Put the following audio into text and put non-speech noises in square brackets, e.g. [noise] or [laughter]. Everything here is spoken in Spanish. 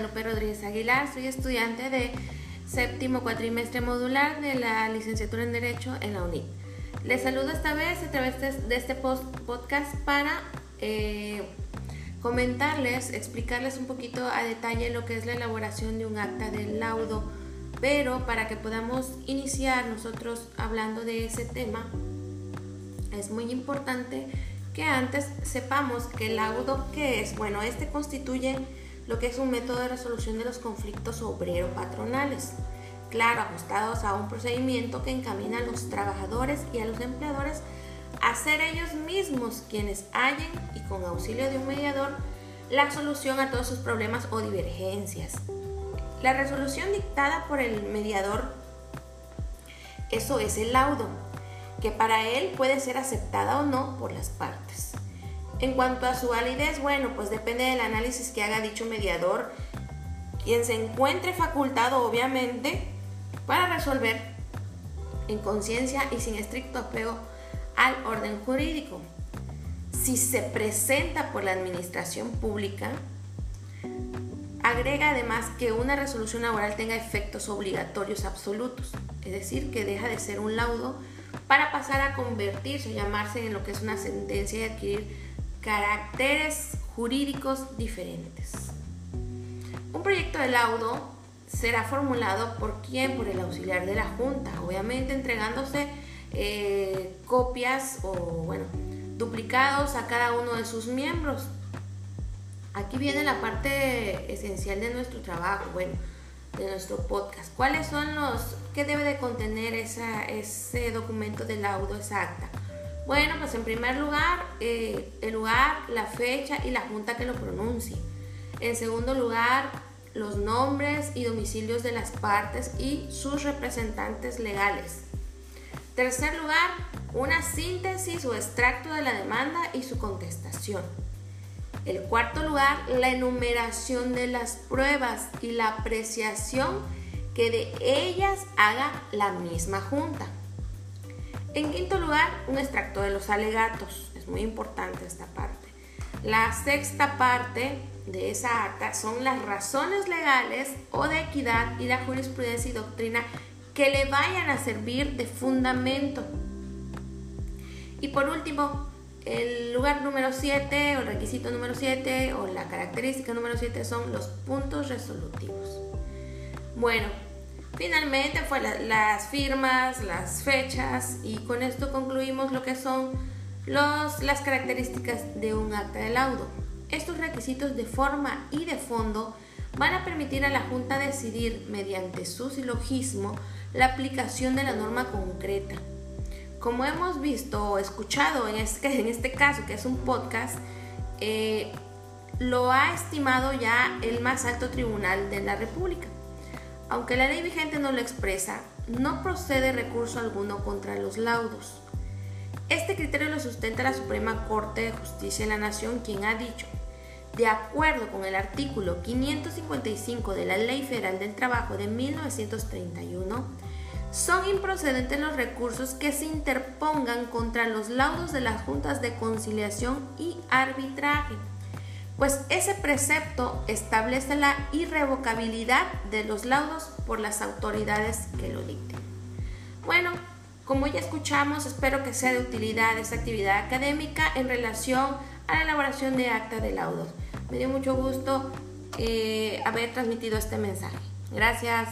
Guadalupe Rodríguez Aguilar, soy estudiante de séptimo cuatrimestre modular de la licenciatura en Derecho en la UNIT. Les saludo esta vez a través de este podcast para eh, comentarles, explicarles un poquito a detalle lo que es la elaboración de un acta de laudo, pero para que podamos iniciar nosotros hablando de ese tema, es muy importante que antes sepamos que el laudo, ¿qué es? Bueno, este constituye lo que es un método de resolución de los conflictos obrero-patronales, claro, ajustados a un procedimiento que encamina a los trabajadores y a los empleadores a ser ellos mismos quienes hallen y con auxilio de un mediador la solución a todos sus problemas o divergencias. La resolución dictada por el mediador, eso es el laudo, que para él puede ser aceptada o no por las partes. En cuanto a su validez, bueno, pues depende del análisis que haga dicho mediador, quien se encuentre facultado obviamente para resolver en conciencia y sin estricto apego al orden jurídico. Si se presenta por la administración pública, agrega además que una resolución laboral tenga efectos obligatorios absolutos, es decir, que deja de ser un laudo para pasar a convertirse, llamarse en lo que es una sentencia y adquirir caracteres jurídicos diferentes. Un proyecto de laudo será formulado por quién, por el auxiliar de la Junta, obviamente entregándose eh, copias o bueno, duplicados a cada uno de sus miembros. Aquí viene la parte esencial de nuestro trabajo, bueno, de nuestro podcast. ¿Cuáles son los, qué debe de contener ese documento de laudo, esa acta? Bueno, pues en primer lugar, eh, el lugar, la fecha y la junta que lo pronuncie. En segundo lugar, los nombres y domicilios de las partes y sus representantes legales. Tercer lugar, una síntesis o extracto de la demanda y su contestación. El cuarto lugar, la enumeración de las pruebas y la apreciación que de ellas haga la misma junta. En quinto lugar, un extracto de los alegatos. Es muy importante esta parte. La sexta parte de esa acta son las razones legales o de equidad y la jurisprudencia y doctrina que le vayan a servir de fundamento. Y por último, el lugar número 7 o el requisito número 7 o la característica número 7 son los puntos resolutivos. Bueno, Finalmente las firmas, las fechas y con esto concluimos lo que son los, las características de un acta de laudo. Estos requisitos de forma y de fondo van a permitir a la Junta decidir mediante su silogismo la aplicación de la norma concreta. Como hemos visto o escuchado en este, [laughs] en este caso, que es un podcast, eh, lo ha estimado ya el más alto tribunal de la República. Aunque la ley vigente no lo expresa, no procede recurso alguno contra los laudos. Este criterio lo sustenta la Suprema Corte de Justicia de la Nación, quien ha dicho, de acuerdo con el artículo 555 de la Ley Federal del Trabajo de 1931, son improcedentes los recursos que se interpongan contra los laudos de las juntas de conciliación y arbitraje pues ese precepto establece la irrevocabilidad de los laudos por las autoridades que lo dicten. Bueno, como ya escuchamos, espero que sea de utilidad esta actividad académica en relación a la elaboración de acta de laudos. Me dio mucho gusto eh, haber transmitido este mensaje. Gracias.